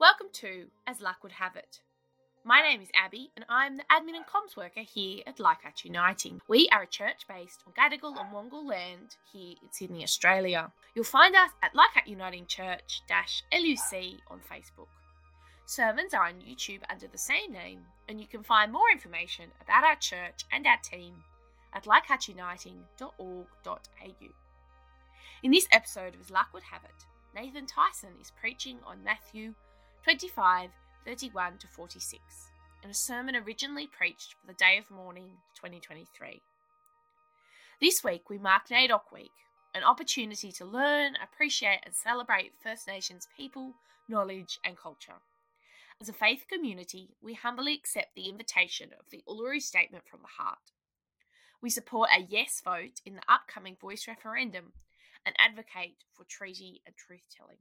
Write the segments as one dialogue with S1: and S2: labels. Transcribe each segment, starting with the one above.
S1: Welcome to As Luck Would Have It. My name is Abbey, and I'm the admin and comms worker here at Leichhardt Uniting. We are a church based on Gadigal and Wangal land here in Sydney, Australia. You'll find us at Leichhardt Uniting Church LUC on Facebook. Sermons are on YouTube under the same name, and you can find more information about our church and our team at leichhardtuniting.org.au. In this episode of As Luck Would Have It, Nathan Tyson is preaching on Matthew 25 31 to 46, in a sermon originally preached for the day of mourning 2023. This week we mark NAIDOC Week, an opportunity to learn, appreciate, and celebrate First Nations people, knowledge, and culture. As a faith community, we humbly accept the invitation of the Uluru Statement from the Heart. We support a yes vote in the upcoming voice referendum and advocate for treaty and truth telling.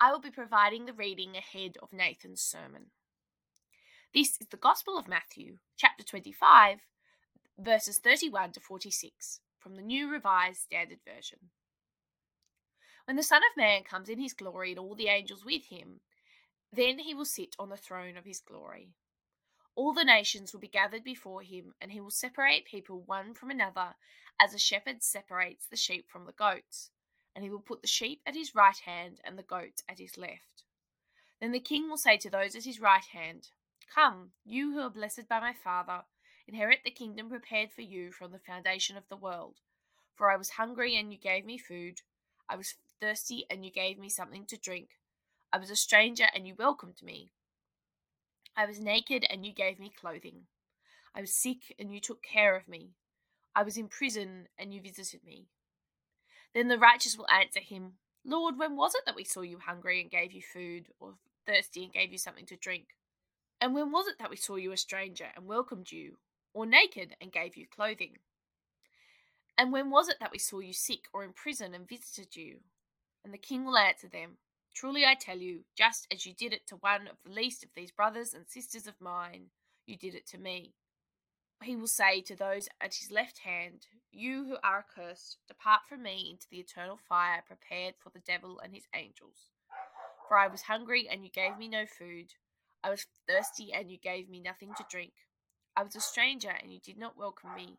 S1: I will be providing the reading ahead of Nathan's sermon. This is the Gospel of Matthew, chapter 25, verses 31 to 46, from the New Revised Standard Version. When the Son of Man comes in his glory and all the angels with him, then he will sit on the throne of his glory. All the nations will be gathered before him, and he will separate people one from another, as a shepherd separates the sheep from the goats and he will put the sheep at his right hand and the goats at his left. Then the king will say to those at his right hand, Come, you who are blessed by my Father, inherit the kingdom prepared for you from the foundation of the world. For I was hungry, and you gave me food. I was thirsty, and you gave me something to drink. I was a stranger, and you welcomed me. I was naked, and you gave me clothing. I was sick, and you took care of me. I was in prison, and you visited me. Then the righteous will answer him, Lord, when was it that we saw you hungry and gave you food, or thirsty and gave you something to drink? And when was it that we saw you a stranger and welcomed you, or naked and gave you clothing? And when was it that we saw you sick or in prison and visited you? And the king will answer them, Truly I tell you, just as you did it to one of the least of these brothers and sisters of mine, you did it to me he will say to those at his left hand, You who are accursed, depart from me into the eternal fire prepared for the devil and his angels. For I was hungry, and you gave me no food. I was thirsty, and you gave me nothing to drink. I was a stranger, and you did not welcome me.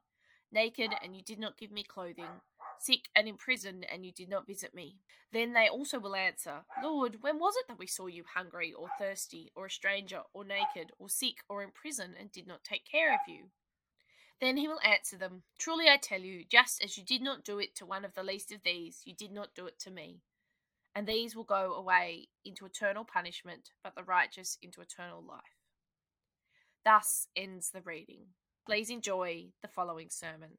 S1: Naked, and you did not give me clothing. Sick and in prison, and you did not visit me. Then they also will answer, Lord, when was it that we saw you hungry, or thirsty, or a stranger, or naked, or sick, or in prison, and did not take care of you? Then he will answer them Truly I tell you, just as you did not do it to one of the least of these, you did not do it to me. And these will go away into eternal punishment, but the righteous into eternal life. Thus ends the reading. Please enjoy the following sermon.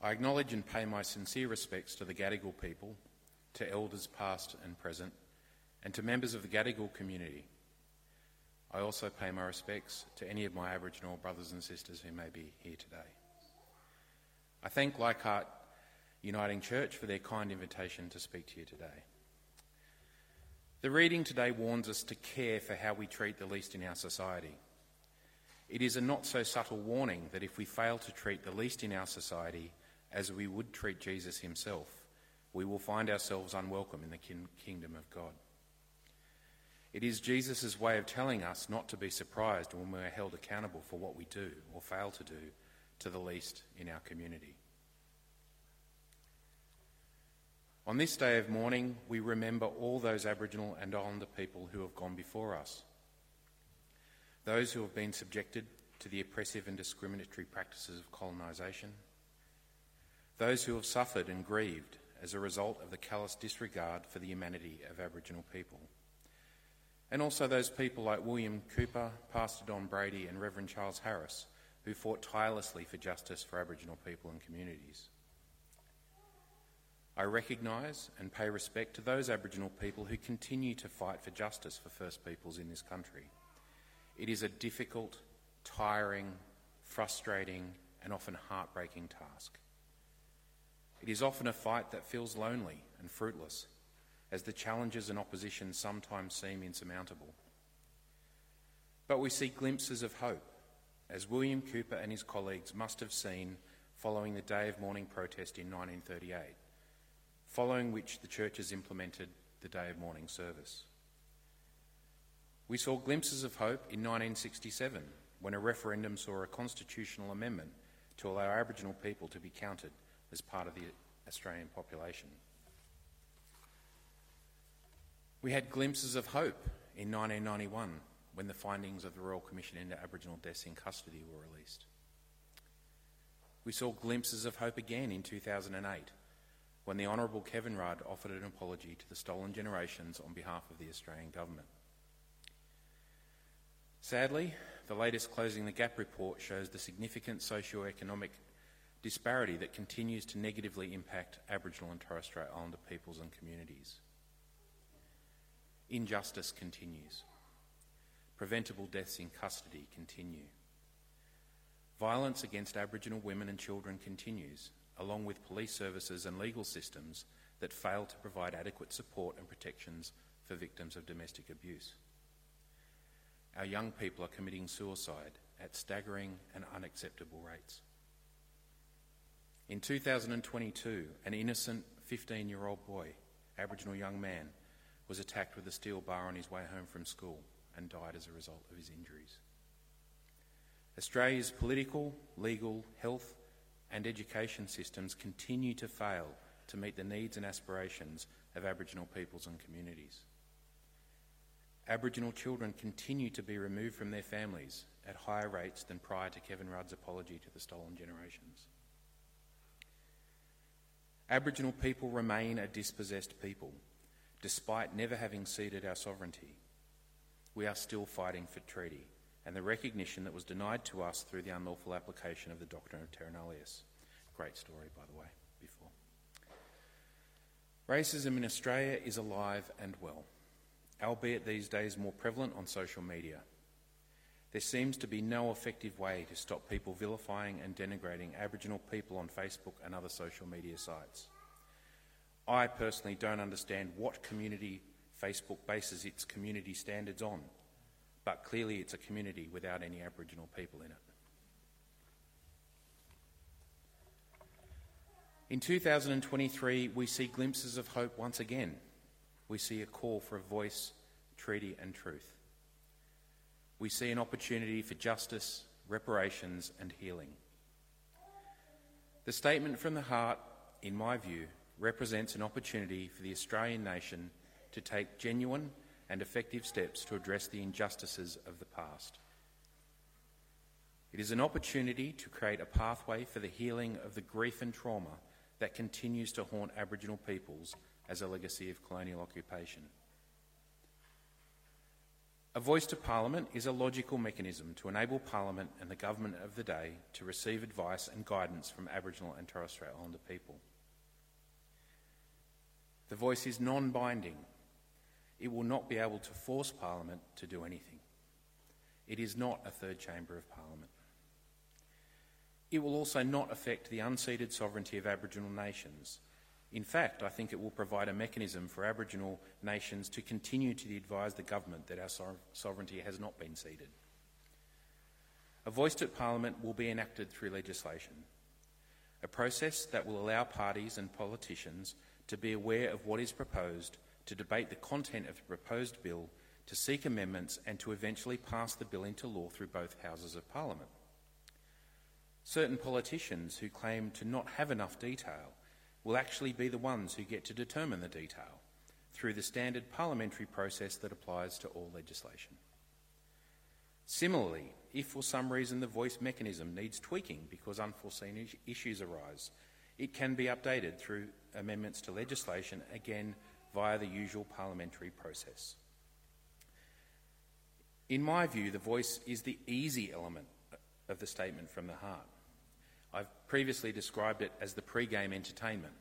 S2: I acknowledge and pay my sincere respects to the Gadigal people, to elders past and present, and to members of the Gadigal community. I also pay my respects to any of my Aboriginal brothers and sisters who may be here today. I thank Leichhardt Uniting Church for their kind invitation to speak to you today. The reading today warns us to care for how we treat the least in our society. It is a not so subtle warning that if we fail to treat the least in our society as we would treat Jesus himself, we will find ourselves unwelcome in the kingdom of God. It is Jesus' way of telling us not to be surprised when we're held accountable for what we do or fail to do to the least in our community. On this day of mourning, we remember all those Aboriginal and Islander people who have gone before us, those who have been subjected to the oppressive and discriminatory practices of colonisation, those who have suffered and grieved as a result of the callous disregard for the humanity of Aboriginal people and also those people like William Cooper, Pastor Don Brady, and Reverend Charles Harris, who fought tirelessly for justice for Aboriginal people and communities. I recognise and pay respect to those Aboriginal people who continue to fight for justice for First Peoples in this country. It is a difficult, tiring, frustrating, and often heartbreaking task. It is often a fight that feels lonely and fruitless as the challenges and opposition sometimes seem insurmountable. But we see glimpses of hope, as William Cooper and his colleagues must have seen following the day of mourning protest in 1938, following which the churches implemented the day of mourning service. We saw glimpses of hope in 1967 when a referendum saw a constitutional amendment to allow Aboriginal people to be counted as part of the Australian population. We had glimpses of hope in 1991 when the findings of the Royal Commission into Aboriginal Deaths in Custody were released. We saw glimpses of hope again in 2008 when the Honourable Kevin Rudd offered an apology to the stolen generations on behalf of the Australian Government. Sadly, the latest Closing the Gap report shows the significant socio-economic disparity that continues to negatively impact Aboriginal and Torres Strait Islander peoples and communities. Injustice continues. Preventable deaths in custody continue. Violence against Aboriginal women and children continues, along with police services and legal systems that fail to provide adequate support and protections for victims of domestic abuse our young people are committing suicide at staggering and unacceptable rates. In 2022, an innocent 15 year old boy, Aboriginal young man, was attacked with a steel bar on his way home from school and died as a result of his injuries. Australia's political, legal, health, and education systems continue to fail to meet the needs and aspirations of Aboriginal peoples and communities. Aboriginal children continue to be removed from their families at higher rates than prior to Kevin Rudd's apology to the stolen generations. Aboriginal people remain a dispossessed people, despite never having ceded our sovereignty. We are still fighting for treaty and the recognition that was denied to us through the unlawful application of the doctrine of terra nullius. Great story, by the way, before. Racism in Australia is alive and well albeit these days more prevalent on social media. There seems to be no effective way to stop people vilifying and denigrating Aboriginal people on Facebook and other social media sites. I personally don't understand what community Facebook bases its community standards on, but clearly it's a community without any Aboriginal people in it. In 2023, we see glimpses of hope once again we see a call for a voice, treaty, and truth. We see an opportunity for justice, reparations, and healing. The statement from the heart, in my view, represents an opportunity for the Australian nation to take genuine and effective steps to address the injustices of the past. It is an opportunity to create a pathway for the healing of the grief and trauma that continues to haunt Aboriginal peoples as a legacy of colonial occupation. A voice to Parliament is a logical mechanism to enable Parliament and the government of the day to receive advice and guidance from Aboriginal and Torres Strait Islander people. The voice is non binding. It will not be able to force Parliament to do anything. It is not a third chamber of Parliament. It will also not affect the unceded sovereignty of Aboriginal nations in fact, I think it will provide a mechanism for Aboriginal nations to continue to advise the government that our sovereignty has not been ceded. A voice to Parliament will be enacted through legislation, a process that will allow parties and politicians to be aware of what is proposed, to debate the content of the proposed bill, to seek amendments, and to eventually pass the bill into law through both houses of Parliament. Certain politicians who claim to not have enough detail will actually be the ones who get to determine the detail through the standard parliamentary process that applies to all legislation. Similarly, if for some reason the voice mechanism needs tweaking because unforeseen issues arise, it can be updated through amendments to legislation, again via the usual parliamentary process. In my view, the voice is the easy element of the statement from the heart. I've previously described it as the pre-game entertainment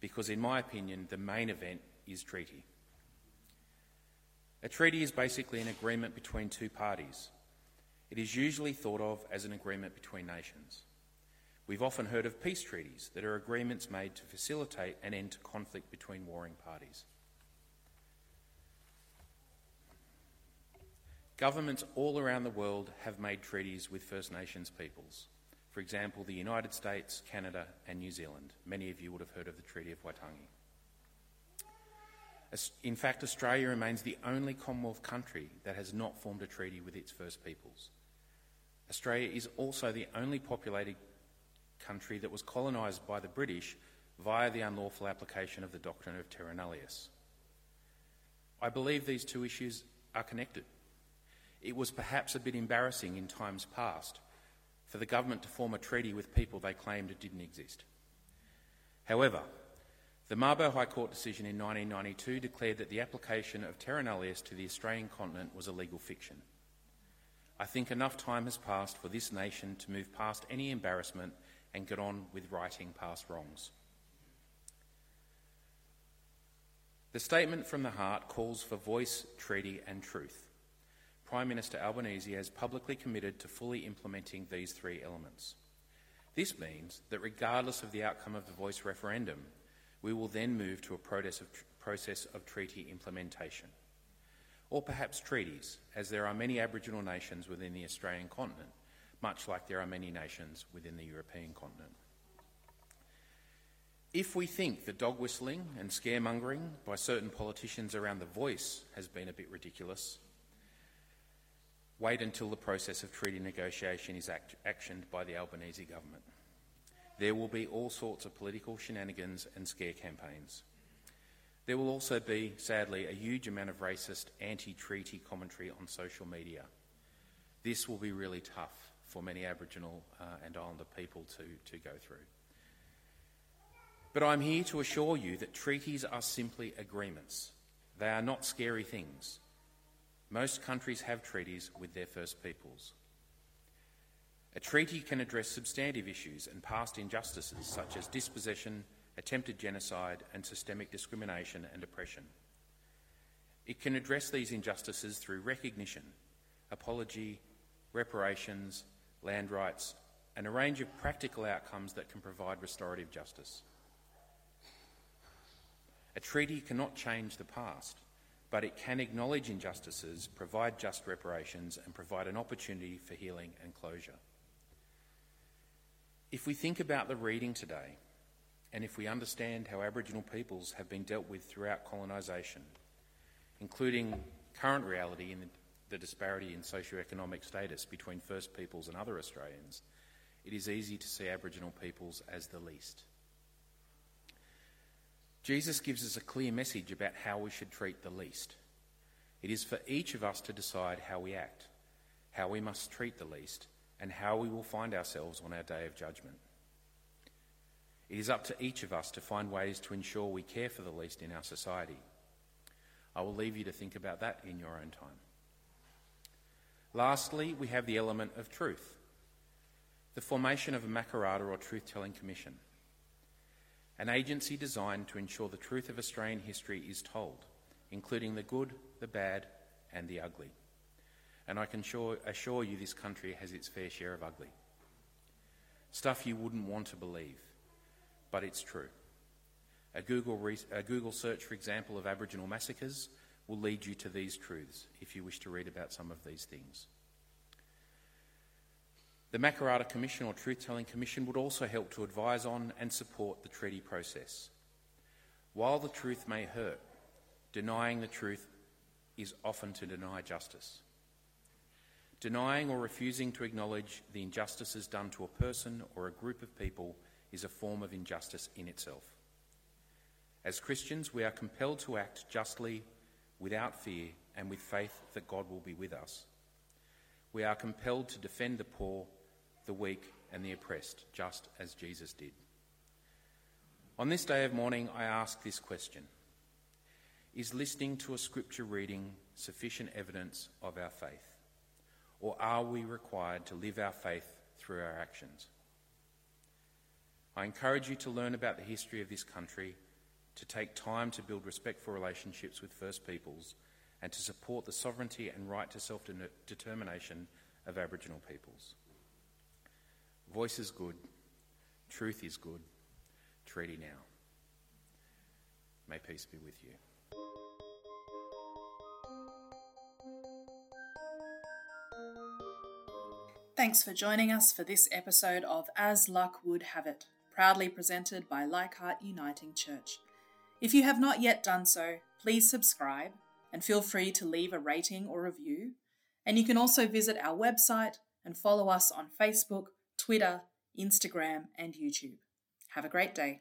S2: because, in my opinion, the main event is treaty. A treaty is basically an agreement between two parties. It is usually thought of as an agreement between nations. We've often heard of peace treaties that are agreements made to facilitate an end to conflict between warring parties. Governments all around the world have made treaties with First Nations peoples. For example, the United States, Canada, and New Zealand. Many of you would have heard of the Treaty of Waitangi. In fact, Australia remains the only Commonwealth country that has not formed a treaty with its First Peoples. Australia is also the only populated country that was colonised by the British via the unlawful application of the doctrine of terra nullius. I believe these two issues are connected. It was perhaps a bit embarrassing in times past for the government to form a treaty with people they claimed didn't exist. However, the Mabo High Court decision in 1992 declared that the application of terra nullius to the Australian continent was a legal fiction. I think enough time has passed for this nation to move past any embarrassment and get on with righting past wrongs. The statement from the heart calls for voice, treaty, and truth. Prime Minister Albanese has publicly committed to fully implementing these three elements. This means that regardless of the outcome of the voice referendum, we will then move to a process of, process of treaty implementation. Or perhaps treaties, as there are many Aboriginal nations within the Australian continent, much like there are many nations within the European continent. If we think that dog whistling and scaremongering by certain politicians around the voice has been a bit ridiculous, wait until the process of treaty negotiation is act- actioned by the Albanese government there will be all sorts of political shenanigans and scare campaigns. There will also be, sadly, a huge amount of racist, anti treaty commentary on social media. This will be really tough for many Aboriginal uh, and Islander people to, to go through. But I'm here to assure you that treaties are simply agreements. They are not scary things. Most countries have treaties with their First Peoples. A treaty can address substantive issues and past injustices such as dispossession, attempted genocide, and systemic discrimination and oppression. It can address these injustices through recognition, apology, reparations, land rights, and a range of practical outcomes that can provide restorative justice. A treaty cannot change the past, but it can acknowledge injustices, provide just reparations, and provide an opportunity for healing and closure. If we think about the reading today, and if we understand how Aboriginal peoples have been dealt with throughout colonisation, including current reality in the disparity in socio-economic status between First Peoples and other Australians, it is easy to see Aboriginal peoples as the least. Jesus gives us a clear message about how we should treat the least. It is for each of us to decide how we act, how we must treat the least, and how we will find ourselves on our day of judgment. It is up to each of us to find ways to ensure we care for the least in our society. I will leave you to think about that in your own time. Lastly, we have the element of truth the formation of a Makarrata or truth telling commission, an agency designed to ensure the truth of Australian history is told, including the good, the bad, and the ugly and I can assure, assure you this country has its fair share of ugly. Stuff you wouldn't want to believe, but it's true. A Google, re- a Google search, for example, of Aboriginal massacres will lead you to these truths if you wish to read about some of these things. The Makarrata Commission or Truth Telling Commission would also help to advise on and support the treaty process. While the truth may hurt, denying the truth is often to deny justice. Denying or refusing to acknowledge the injustices done to a person or a group of people is a form of injustice in itself. As Christians, we are compelled to act justly, without fear, and with faith that God will be with us. We are compelled to defend the poor, the weak, and the oppressed, just as Jesus did. On this day of mourning, I ask this question Is listening to a scripture reading sufficient evidence of our faith? Or are we required to live our faith through our actions? I encourage you to learn about the history of this country, to take time to build respectful relationships with First Peoples, and to support the sovereignty and right to self determination of Aboriginal peoples. Voice is good, truth is good, treaty now. May peace be with you.
S3: Thanks for joining us for this episode of As Luck Would Have It, proudly presented by Leichhardt Uniting Church. If you have not yet done so, please subscribe and feel free to leave a rating or review. And you can also visit our website and follow us on Facebook, Twitter, Instagram, and YouTube. Have a great day.